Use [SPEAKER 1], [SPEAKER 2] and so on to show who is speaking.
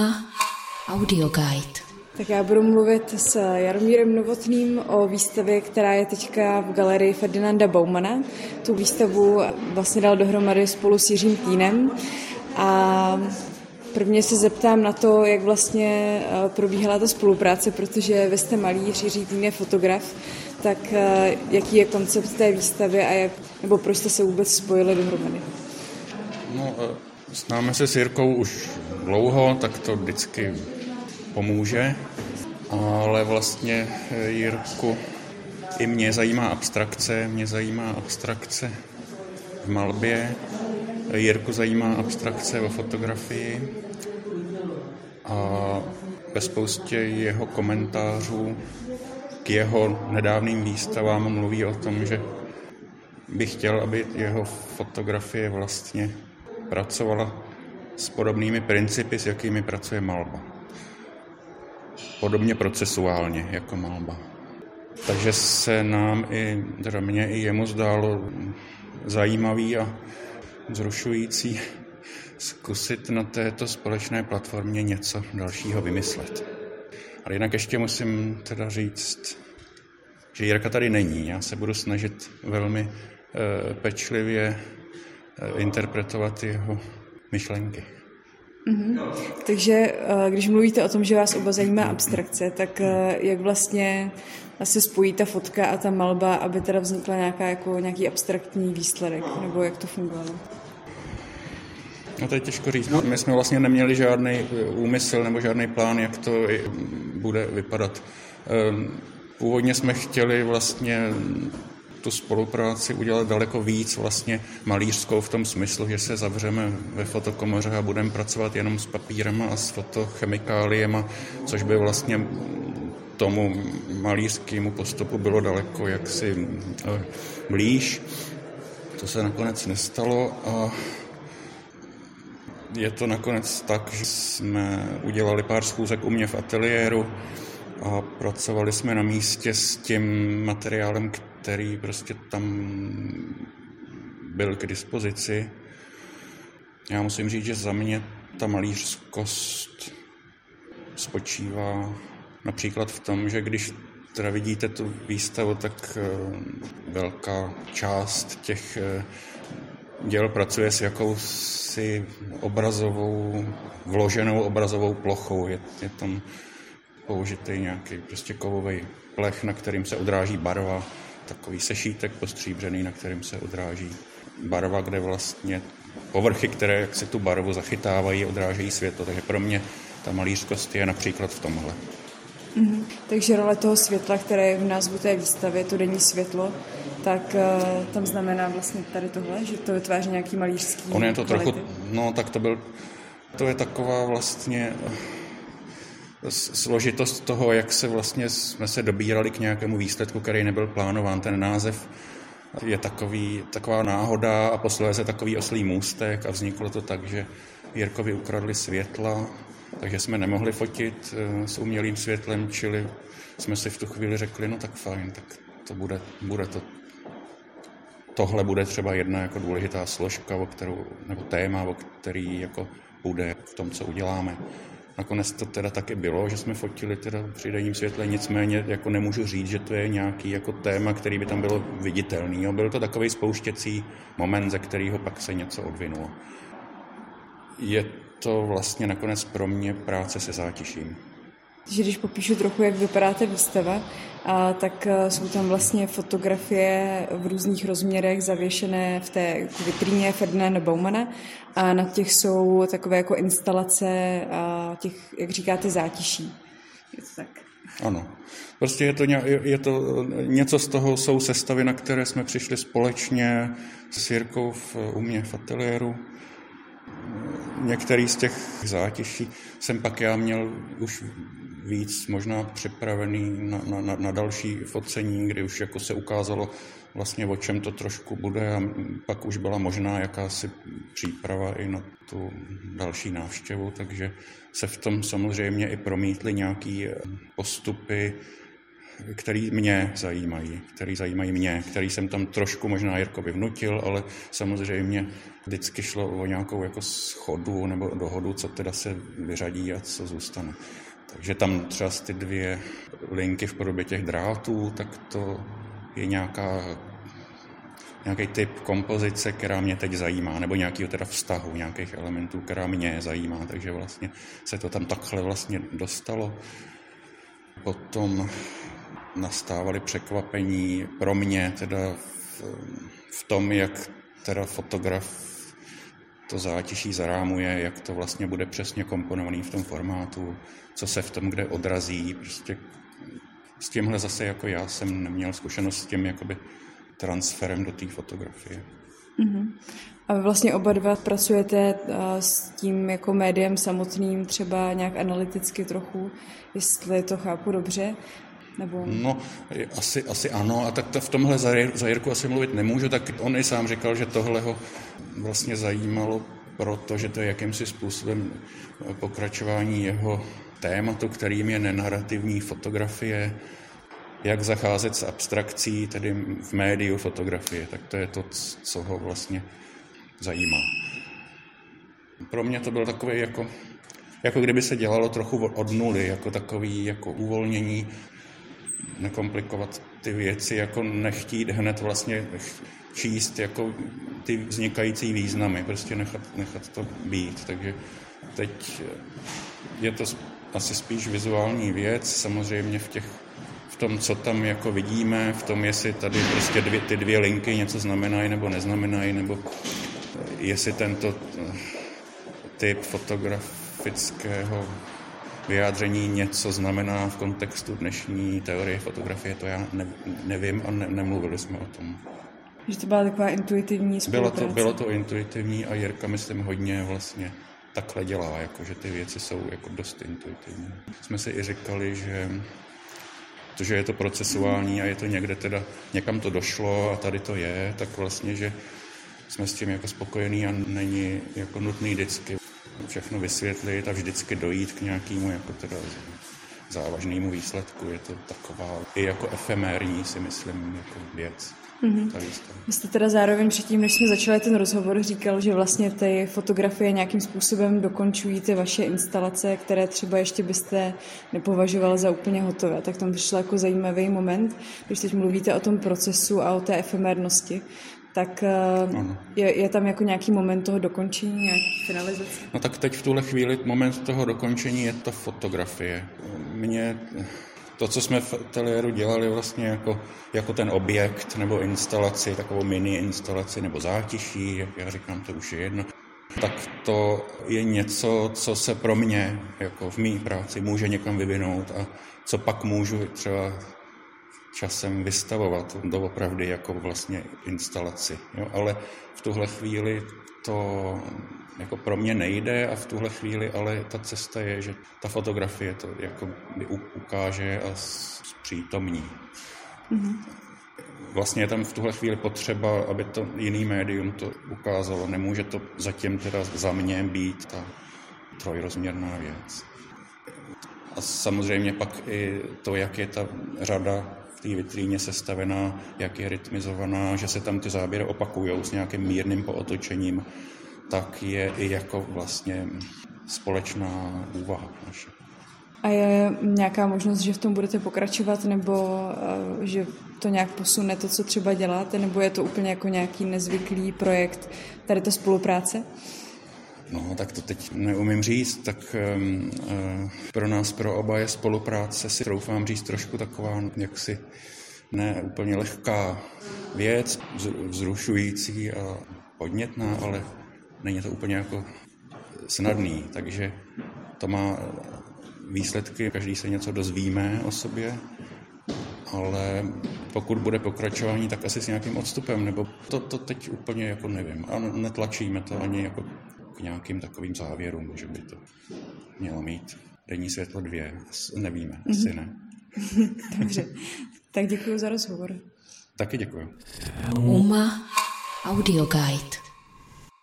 [SPEAKER 1] Bauma Audioguide.
[SPEAKER 2] Tak já budu mluvit s Jaromírem Novotným o výstavě, která je teďka v galerii Ferdinanda Baumana. Tu výstavu vlastně dal dohromady spolu s Jiřím Týnem a Prvně se zeptám na to, jak vlastně eh, probíhala ta spolupráce, protože vy jste malíř, Jiří Týn je fotograf, tak eh, jaký je koncept té výstavy a jak, nebo proč jste se vůbec spojili dohromady?
[SPEAKER 3] No, eh, známe se s Jirkou už dlouho, tak to vždycky pomůže, ale vlastně Jirku i mě zajímá abstrakce, mě zajímá abstrakce v malbě, Jirku zajímá abstrakce ve fotografii. A ve spoustě jeho komentářů k jeho nedávným výstavám mluví o tom, že by chtěl, aby jeho fotografie vlastně pracovala s podobnými principy, s jakými pracuje malba. Podobně procesuálně jako malba. Takže se nám i, teda mě i jemu zdálo zajímavý a zrušující zkusit na této společné platformě něco dalšího vymyslet. Ale jinak ještě musím teda říct, že Jirka tady není. Já se budu snažit velmi e, pečlivě interpretovat jeho myšlenky.
[SPEAKER 2] Mm-hmm. Takže eh, když mluvíte o tom, že vás oba zajímá abstrakce, tak jak vlastně se spojí ta fotka a ta malba, aby teda vznikla nějaká, jako, nějaký abstraktní výsledek, nebo jak to fungovalo?
[SPEAKER 3] No to je těžko říct. My jsme vlastně neměli žádný eh, úmysl nebo žádný plán, jak to bude vypadat. Ehm, původně jsme chtěli vlastně tu spolupráci udělat daleko víc vlastně malířskou v tom smyslu, že se zavřeme ve fotokomoře a budeme pracovat jenom s papírem a s fotochemikáliemi, což by vlastně tomu malířskému postupu bylo daleko jaksi eh, blíž. To se nakonec nestalo a je to nakonec tak, že jsme udělali pár schůzek u mě v ateliéru a pracovali jsme na místě s tím materiálem, který prostě tam byl k dispozici. Já musím říct, že za mě ta malířskost spočívá například v tom, že když teda vidíte tu výstavu, tak eh, velká část těch eh, děl pracuje s jakousi obrazovou, vloženou obrazovou plochou. Je, je tam použitý nějaký prostě kovový plech, na kterým se odráží barva, takový sešítek postříbřený, na kterým se odráží barva, kde vlastně povrchy, které jak se tu barvu zachytávají, odrážejí světlo. Takže pro mě ta malířskost je například v tomhle.
[SPEAKER 2] Mm-hmm. Takže role toho světla, které je v názvu té výstavy, to denní světlo, tak uh, tam znamená vlastně tady tohle, že to vytváří nějaký malířský
[SPEAKER 3] On je to
[SPEAKER 2] kvality.
[SPEAKER 3] trochu, no tak to byl, to je taková vlastně složitost toho, jak se vlastně jsme se dobírali k nějakému výsledku, který nebyl plánován. Ten název je takový, taková náhoda a posléze takový oslý můstek a vzniklo to tak, že Jirkovi ukradli světla, takže jsme nemohli fotit eh, s umělým světlem, čili jsme si v tu chvíli řekli, no tak fajn, tak to bude, bude to tohle bude třeba jedna jako důležitá složka, o kterou, nebo téma, o který jako bude v tom, co uděláme. Nakonec to teda taky bylo, že jsme fotili teda při denním světle, nicméně jako nemůžu říct, že to je nějaký jako téma, který by tam bylo viditelný. Jo. Byl to takový spouštěcí moment, ze kterého pak se něco odvinulo. Je to vlastně nakonec pro mě práce se zátiším
[SPEAKER 2] že když popíšu trochu, jak vypadá ta výstava, a tak e, jsou tam vlastně fotografie v různých rozměrech zavěšené v té vitríně Ferdinanda Baumana a na těch jsou takové jako instalace těch, jak říkáte, zátiší. Je to tak?
[SPEAKER 3] Ano. Prostě je to, je to něco z toho, jsou sestavy, na které jsme přišli společně s Jirkou v, u mě v ateliéru. Některý z těch zátiší jsem pak já měl už víc možná připravený na, na, na další focení, kdy už jako se ukázalo vlastně o čem to trošku bude a pak už byla možná jakási příprava i na tu další návštěvu, takže se v tom samozřejmě i promítly nějaké postupy který mě zajímají, který zajímají mě, který jsem tam trošku možná Jirkovi vnutil, ale samozřejmě vždycky šlo o nějakou jako schodu nebo dohodu, co teda se vyřadí a co zůstane. Takže tam třeba ty dvě linky v podobě těch drátů, tak to je nějaká nějaký typ kompozice, která mě teď zajímá, nebo nějakého teda vztahu, nějakých elementů, která mě zajímá, takže vlastně se to tam takhle vlastně dostalo. Potom nastávaly překvapení pro mě teda v, v tom, jak teda fotograf to zátiší zarámuje, jak to vlastně bude přesně komponovaný v tom formátu, co se v tom kde odrazí. Prostě s tímhle zase jako já jsem neměl zkušenost s tím jakoby transferem do té fotografie.
[SPEAKER 2] Mm-hmm. A vy vlastně oba dva pracujete s tím jako médiem samotným třeba nějak analyticky trochu, jestli to chápu dobře. Nebo...
[SPEAKER 3] No, asi, asi ano. A tak to v tomhle za, Jirku asi mluvit nemůžu, tak on i sám říkal, že tohle ho vlastně zajímalo, protože to je jakýmsi způsobem pokračování jeho tématu, kterým je nenarativní fotografie, jak zacházet s abstrakcí, tedy v médiu fotografie. Tak to je to, co ho vlastně zajímá. Pro mě to byl takový jako, jako kdyby se dělalo trochu od nuly, jako takový jako uvolnění, nekomplikovat ty věci, jako nechtít hned vlastně číst jako ty vznikající významy, prostě nechat, nechat to být. Takže teď je to asi spíš vizuální věc, samozřejmě v těch v tom, co tam jako vidíme, v tom, jestli tady prostě dvě, ty dvě linky něco znamenají nebo neznamenají, nebo jestli tento typ fotografického vyjádření něco znamená v kontextu dnešní teorie fotografie, to já ne, nevím a ne, nemluvili jsme o tom.
[SPEAKER 2] Že to byla taková intuitivní
[SPEAKER 3] spolupráce. Bylo to, bylo to intuitivní a Jirka, myslím, hodně vlastně takhle dělá, jako, že ty věci jsou jako dost intuitivní. Jsme si i říkali, že to, že je to procesuální a je to někde teda, někam to došlo a tady to je, tak vlastně, že jsme s tím jako spokojení a není jako nutný vždycky všechno vysvětlit a vždycky dojít k nějakému jako teda závažnému výsledku. Je to taková i jako efemérní, si myslím, jako věc. Mm-hmm.
[SPEAKER 2] Vy jste teda zároveň předtím, než jsme začali ten rozhovor, říkal, že vlastně ty fotografie nějakým způsobem dokončují ty vaše instalace, které třeba ještě byste nepovažoval za úplně hotové. Tak tam přišel jako zajímavý moment, když teď mluvíte o tom procesu a o té efemérnosti tak ano. je, je tam jako nějaký moment toho dokončení, nějaký finalizace?
[SPEAKER 3] No tak teď v tuhle chvíli moment toho dokončení je to fotografie. Mně to, co jsme v ateliéru dělali vlastně jako, jako ten objekt nebo instalaci, takovou mini instalaci nebo zátiší, jak já říkám, to už je jedno, tak to je něco, co se pro mě jako v mý práci může někam vyvinout a co pak můžu třeba časem vystavovat doopravdy jako vlastně instalaci. Jo? Ale v tuhle chvíli to jako pro mě nejde a v tuhle chvíli ale ta cesta je, že ta fotografie to jako by ukáže a zpřítomní. Mm-hmm. Vlastně je tam v tuhle chvíli potřeba, aby to jiný médium to ukázalo. Nemůže to zatím teda za mě být ta trojrozměrná věc. A samozřejmě pak i to, jak je ta řada té vitríně sestavená, jak je rytmizovaná, že se tam ty záběry opakují s nějakým mírným pootočením, tak je i jako vlastně společná úvaha naše.
[SPEAKER 2] A je nějaká možnost, že v tom budete pokračovat, nebo uh, že to nějak posune to, co třeba děláte, nebo je to úplně jako nějaký nezvyklý projekt, tady ta spolupráce?
[SPEAKER 3] No, tak to teď neumím říct, tak um, uh, pro nás, pro oba je spolupráce, si troufám říct, trošku taková jaksi ne úplně lehká věc, vzrušující a podnětná, ale není to úplně jako snadný, takže to má výsledky, každý se něco dozvíme o sobě, ale pokud bude pokračování, tak asi s nějakým odstupem, nebo to, to teď úplně jako nevím. A netlačíme to ani jako k nějakým takovým závěrům, že by to mělo mít denní světlo dvě. Nevíme, mm-hmm. asi ne.
[SPEAKER 2] Dobře, tak děkuji za rozhovor.
[SPEAKER 3] Taky děkuji.
[SPEAKER 1] Uma Audio Guide.